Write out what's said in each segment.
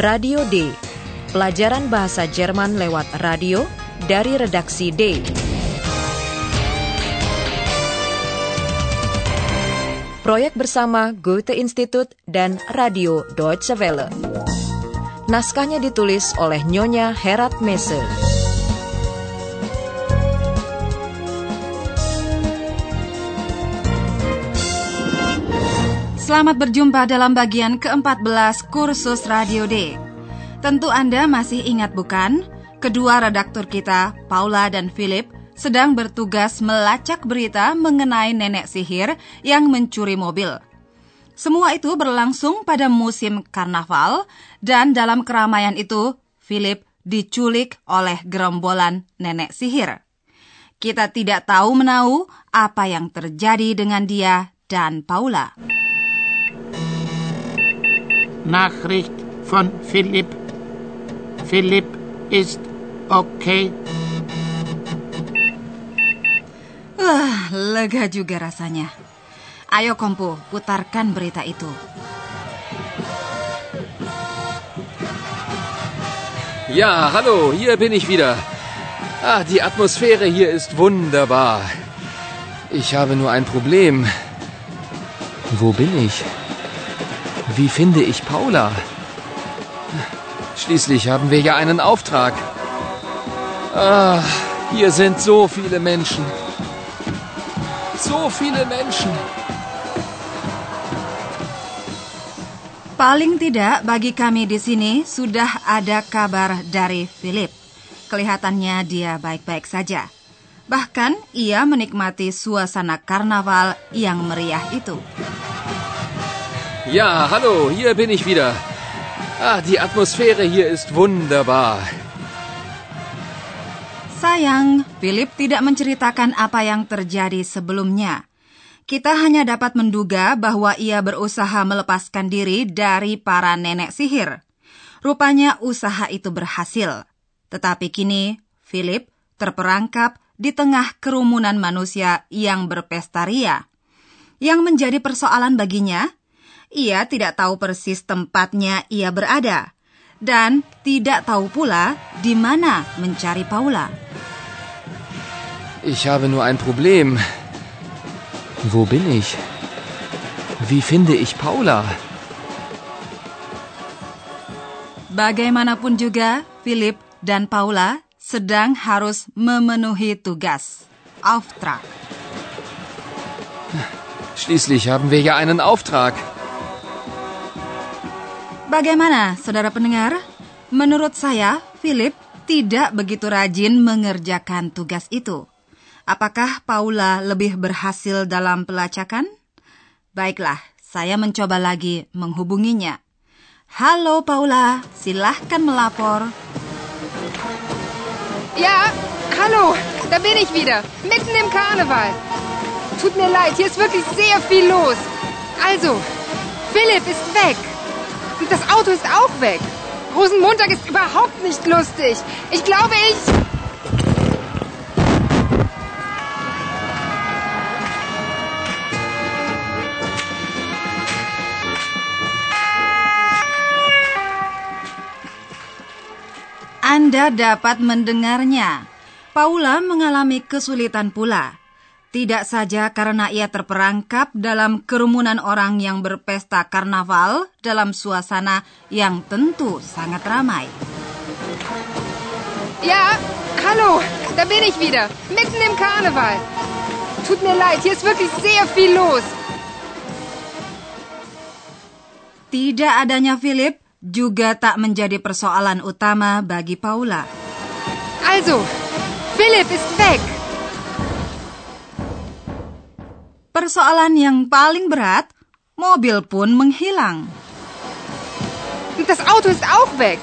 Radio D. Pelajaran bahasa Jerman lewat radio dari redaksi D. Proyek bersama Goethe Institut dan Radio Deutsche Welle. Naskahnya ditulis oleh Nyonya Herat Mese. Selamat berjumpa dalam bagian ke-14 kursus Radio D. Tentu Anda masih ingat bukan? Kedua redaktur kita, Paula dan Philip, sedang bertugas melacak berita mengenai nenek sihir yang mencuri mobil. Semua itu berlangsung pada musim karnaval dan dalam keramaian itu, Philip diculik oleh gerombolan nenek sihir. Kita tidak tahu menahu apa yang terjadi dengan dia dan Paula. Nachricht von Philipp. Philipp ist okay. Wah, lega juga rasanya. Ayo Kompu, putarkan berita itu. Ja, hallo, hier bin ich wieder. Ah, die Atmosphäre hier ist wunderbar. Ich habe nur ein Problem. Wo bin ich? Wie finde ich Paula? Schließlich haben wir ja einen Auftrag. Ah, hier sind so viele Menschen. So viele Menschen. Paling tidak bagi kami di sini sudah ada kabar dari Philip. Kelihatannya dia baik-baik saja. Bahkan ia menikmati suasana karnaval yang meriah itu. Ja, hallo, hier bin ich wieder. Ah, die Atmosphäre hier ist wunderbar. Sayang, Philip tidak menceritakan apa yang terjadi sebelumnya. Kita hanya dapat menduga bahwa ia berusaha melepaskan diri dari para nenek sihir. Rupanya usaha itu berhasil. Tetapi kini, Philip terperangkap di tengah kerumunan manusia yang berpesta ria. Yang menjadi persoalan baginya, ia tidak tahu persis tempatnya ia berada dan tidak tahu pula di mana mencari Paula. Ich habe nur ein Problem. Wo bin ich? Wie finde ich Paula? Bagaimanapun juga, Philip dan Paula sedang harus memenuhi tugas. Auftrag. Schließlich haben wir ja einen Auftrag. Bagaimana, saudara pendengar? Menurut saya, Philip tidak begitu rajin mengerjakan tugas itu. Apakah Paula lebih berhasil dalam pelacakan? Baiklah, saya mencoba lagi menghubunginya. Halo Paula, silahkan melapor. Ja, hallo, da bin ich wieder, mitten im Karneval. Tut mir leid, hier ist wirklich sehr viel los. Also, Philipp ist weg. Und das Auto ist auch weg. Rosenmontag ist überhaupt nicht lustig. Ich glaube, ich... Anda dapat mendengarnya. Paula mengalami kesulitan pula. Tidak saja karena ia terperangkap dalam kerumunan orang yang berpesta karnaval dalam suasana yang tentu sangat ramai. Ja, hallo, da bin ich wieder, mitten im Karneval. Tut mir leid, hier ist wirklich sehr viel los. Tidak adanya Philip juga tak menjadi persoalan utama bagi Paula. Also, Philipp ist weg. Persoalan yang paling berat, mobil pun menghilang. Das Auto ist auch weg.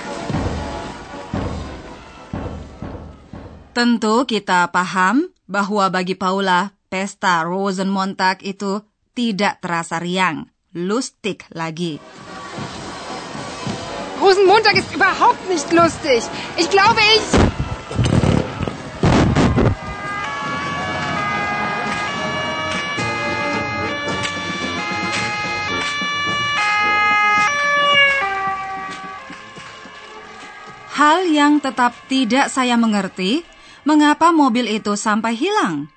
Tentu kita paham bahwa bagi Paula, pesta Rosenmontag itu tidak terasa riang, lustig lagi. Rosenmontag ist überhaupt nicht lustig. Ich glaube, ich... Hal yang tetap tidak saya mengerti, mengapa mobil itu sampai hilang?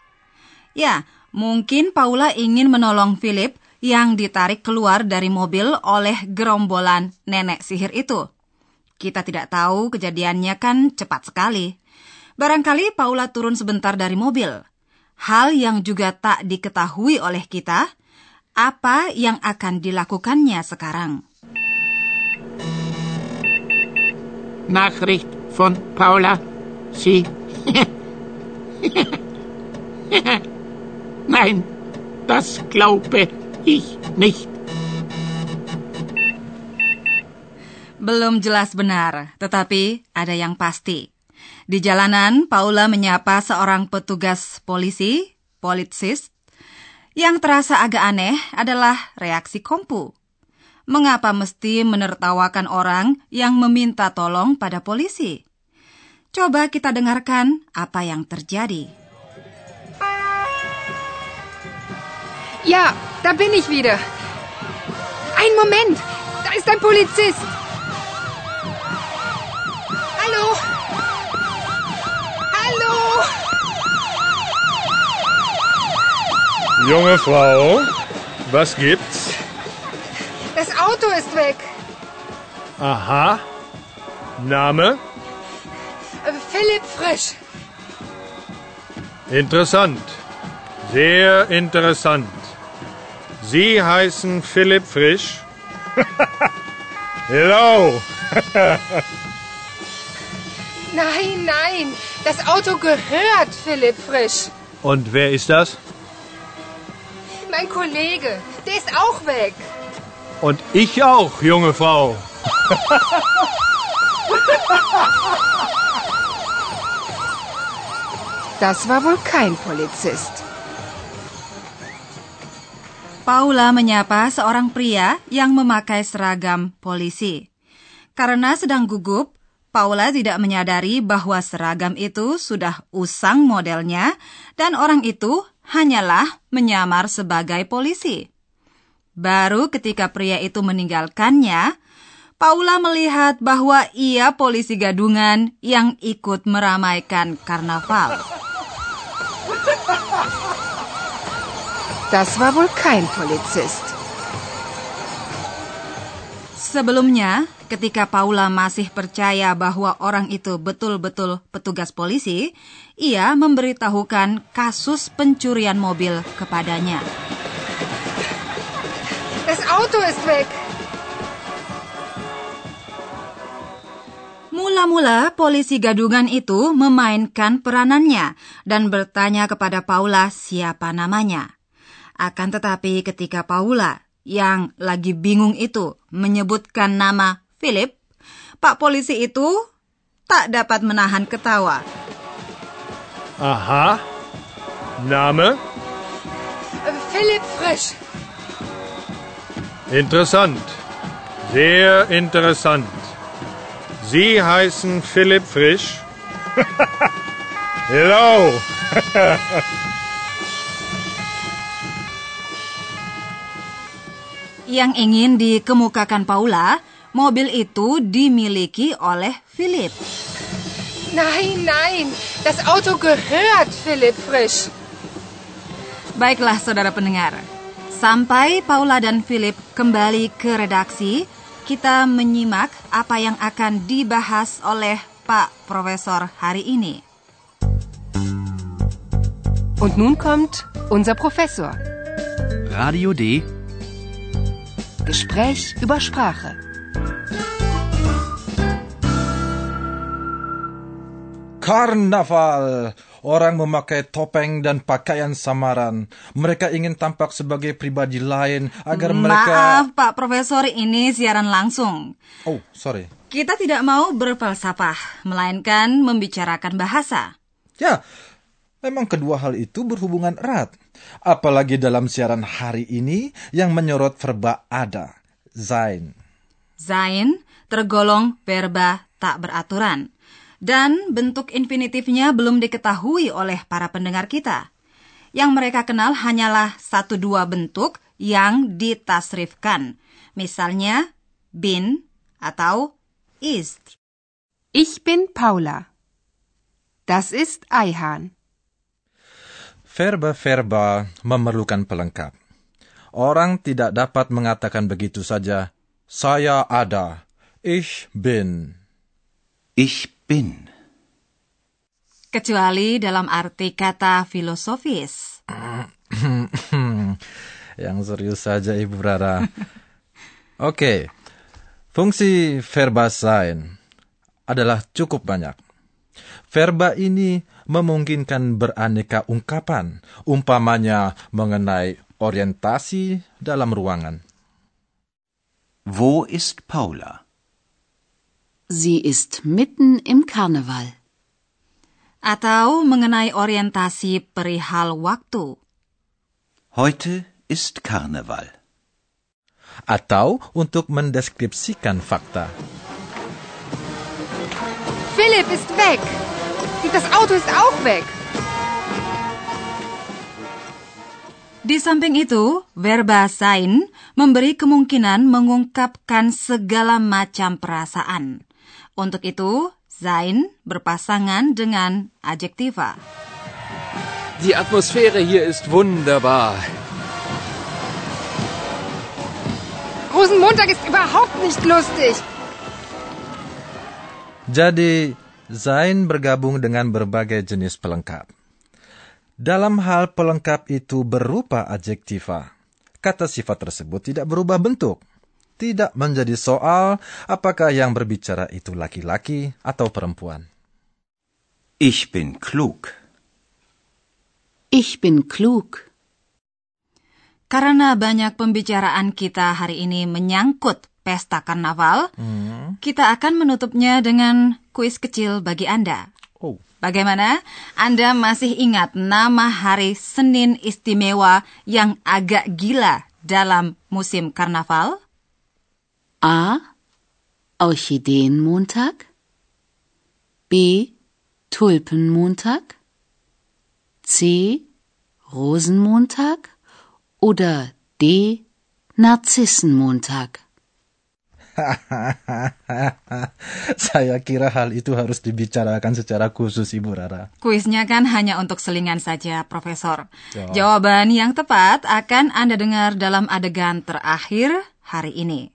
Ya, mungkin Paula ingin menolong Philip yang ditarik keluar dari mobil oleh gerombolan nenek sihir itu. Kita tidak tahu kejadiannya kan cepat sekali. Barangkali Paula turun sebentar dari mobil. Hal yang juga tak diketahui oleh kita, apa yang akan dilakukannya sekarang. Nachricht von Paula. Sie. Nein, das glaube ich nicht. Belum jelas benar, tetapi ada yang pasti. Di jalanan, Paula menyapa seorang petugas polisi, politsis. Yang terasa agak aneh adalah reaksi Kompu. Mengapa mesti menertawakan orang yang meminta tolong pada polisi? Coba kita dengarkan apa yang terjadi. Ja, da bin ich wieder. Ein Moment, da ist ein Polizist. Hallo? Hallo? Junge Frau, was gibt's? Das Auto ist weg. Aha. Name? Äh, Philipp Frisch. Interessant. Sehr interessant. Sie heißen Philipp Frisch? Hello. Nein, nein, das Auto gehört Philipp Frisch. Und wer ist das? Mein Kollege, der ist auch weg. Und ich auch, junge Frau. Das war wohl kein Polizist. Paula menyapa seorang pria yang memakai seragam polisi. Karena sedang gugup, Paula tidak menyadari bahwa seragam itu sudah usang modelnya dan orang itu hanyalah menyamar sebagai polisi. Baru ketika pria itu meninggalkannya, Paula melihat bahwa ia polisi gadungan yang ikut meramaikan karnaval. Das war wohl kein Polizist. Sebelumnya, ketika Paula masih percaya bahwa orang itu betul-betul petugas polisi, ia memberitahukan kasus pencurian mobil kepadanya. Das Auto ist weg. Mula-mula polisi gadungan itu memainkan peranannya dan bertanya kepada Paula siapa namanya. Akan tetapi ketika Paula yang lagi bingung itu menyebutkan nama Philip, Pak polisi itu tak dapat menahan ketawa. Aha. Name? Äh, Philipp Frisch. Interessant. Sehr interessant. Sie heißen Philipp Frisch? Hello. Yang ingin dikemukakan Paula, mobil itu dimiliki oleh Philip. Nein, nein, das Auto gehört Philipp Frisch. Baiklah saudara pendengar, sampai Paula dan Philip kembali ke redaksi, kita menyimak apa yang akan dibahas oleh Pak Profesor hari ini. Und nun kommt unser Professor. Radio D. Gespräch über Sprache. Karnaval. Orang memakai topeng dan pakaian samaran. Mereka ingin tampak sebagai pribadi lain agar mereka... Maaf Pak Profesor, ini siaran langsung. Oh, sorry. Kita tidak mau berfalsafah, melainkan membicarakan bahasa. Ya, memang kedua hal itu berhubungan erat. Apalagi dalam siaran hari ini yang menyorot verba ada, sein. Sein tergolong verba tak beraturan. Dan bentuk infinitifnya belum diketahui oleh para pendengar kita. Yang mereka kenal hanyalah satu dua bentuk yang ditasrifkan. Misalnya, bin atau ist. Ich bin Paula. Das ist Eihan. Verba-verba memerlukan pelengkap. Orang tidak dapat mengatakan begitu saja, saya ada, ich bin. Ich bin. Kecuali dalam arti kata filosofis. Yang serius saja Ibu Rara. Oke, fungsi verba sein adalah cukup banyak. Verba ini memungkinkan beraneka ungkapan, umpamanya mengenai orientasi dalam ruangan. Wo ist Paula? Sie ist mitten im Karneval. Atau mengenai orientasi perihal waktu. Heute ist Karneval. Atau untuk mendeskripsikan fakta. Philipp ist weg. Und das Auto ist auch weg. Di samping itu, verba sein memberi kemungkinan mengungkapkan segala macam perasaan. Untuk itu, sein berpasangan dengan adjektiva. Die Atmosphäre hier ist wunderbar. Rosenmontag ist überhaupt nicht lustig. Jadi, sein bergabung dengan berbagai jenis pelengkap. Dalam hal pelengkap itu berupa adjektiva, kata sifat tersebut tidak berubah bentuk. Tidak menjadi soal apakah yang berbicara itu laki-laki atau perempuan. Ich bin klug. Ich bin klug. Karena banyak pembicaraan kita hari ini menyangkut pesta karnaval, kita akan menutupnya dengan kuis kecil bagi Anda. Oh. Bagaimana? Anda masih ingat nama hari Senin istimewa yang agak gila dalam musim karnaval? A. Orchideenmontag. B. Tulpenmontag. C. Rosenmontag. Oder D. Narzissenmontag. Saya kira hal itu harus dibicarakan secara khusus Ibu Rara. Kuisnya kan hanya untuk selingan saja, Profesor. Ya. Jawaban yang tepat akan Anda dengar dalam adegan terakhir hari ini.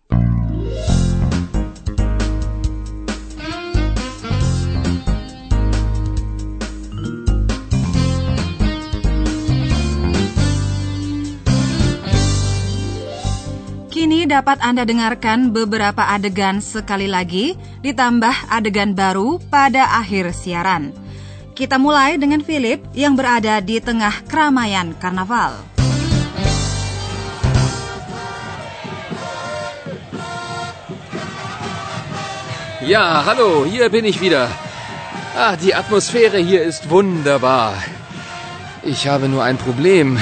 Dapat Anda dengarkan beberapa adegan sekali lagi, ditambah adegan baru pada akhir siaran. Kita mulai dengan Philip yang berada di tengah keramaian karnaval. Ja, hallo, hier bin ich wieder. Ah, die Atmosphäre hier ist wunderbar. Ich habe nur ein Problem.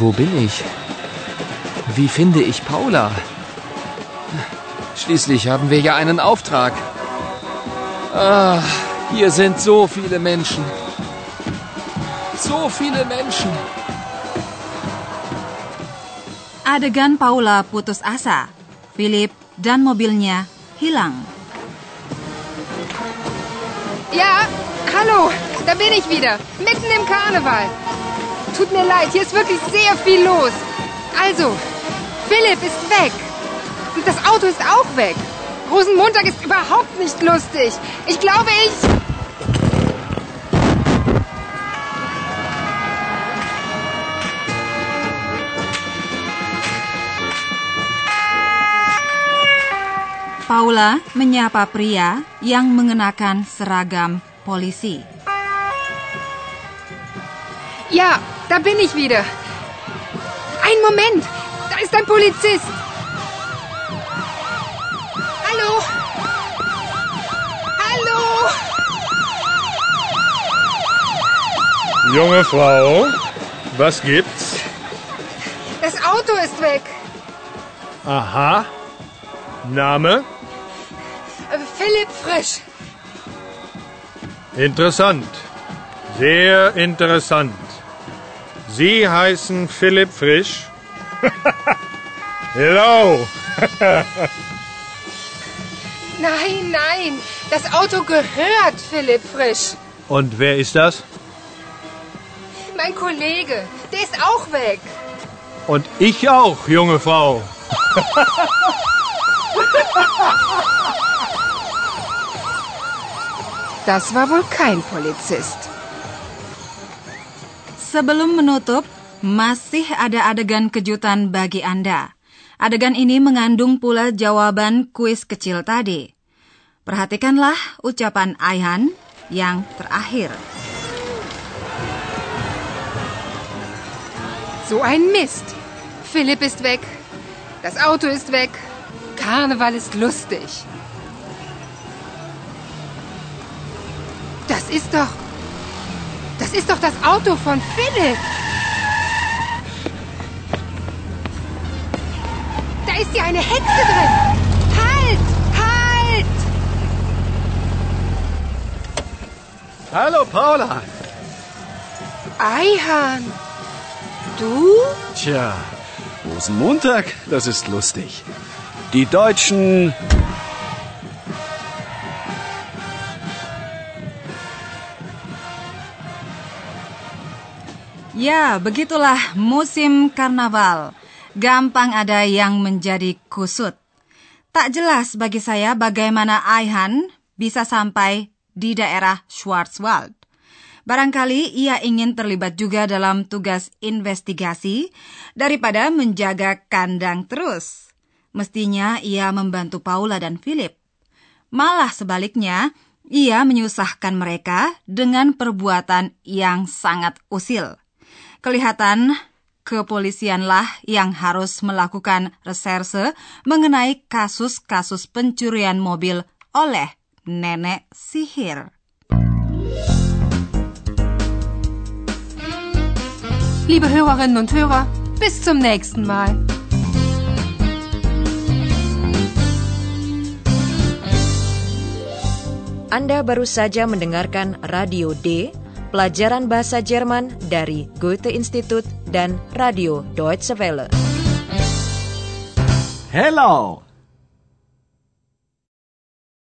Wo bin ich? Wie finde ich Paula? Schließlich haben wir ja einen Auftrag. Ah, hier sind so viele Menschen. So viele Menschen. Adegan Paula putus asa. Philip dan mobilnya hilang. Ja, hallo, da bin ich wieder. Mitten im Karneval. Tut mir leid, hier ist wirklich sehr viel los. Also, Philipp ist weg. Und das Auto ist auch weg. Rosenmontag ist überhaupt nicht lustig. Ich glaube, ich... Paula menyapa pria yang mengenakan seragam polisi. Ja, da bin ich wieder. Ein Moment, ist ein Polizist. Hallo? Hallo? Junge Frau, was gibt's? Das Auto ist weg. Aha. Name? Äh, Philipp Frisch. Interessant. Sehr interessant. Sie heißen Philipp Frisch? Nein, nein, das Auto gehört Philipp Frisch. Und wer ist das? Mein Kollege, der ist auch weg. Und ich auch, junge Frau. Das war wohl kein Polizist. Sebelum menutup, masih ada adegan kejutan bagi Anda. Adegan ini mengandung pula jawaban kuis kecil tadi. Perhatikanlah ucapan Aihan yang terakhir. So ein Mist. Philipp ist weg. Das Auto ist weg. Karneval ist lustig. Das ist doch. Das ist doch das Auto von Philipp. Da ist ja eine Hexe drin. Halt! Halt! Hallo, Paula. Eihan. Du? Tja, Rosenmontag, das ist lustig. Die Deutschen. Ya, begitulah musim karnaval. Gampang ada yang menjadi kusut. Tak jelas bagi saya bagaimana Aihan bisa sampai di daerah Schwarzwald. Barangkali ia ingin terlibat juga dalam tugas investigasi daripada menjaga kandang terus. Mestinya ia membantu Paula dan Philip. Malah sebaliknya, ia menyusahkan mereka dengan perbuatan yang sangat usil. Kelihatan kepolisianlah yang harus melakukan reserse mengenai kasus-kasus pencurian mobil oleh nenek sihir. Liebe Hörerinnen und Hörer, bis zum nächsten Mal. Anda baru saja mendengarkan Radio D, pelajaran bahasa Jerman dari Goethe Institut dan Radio Deutsche Welle. Hello,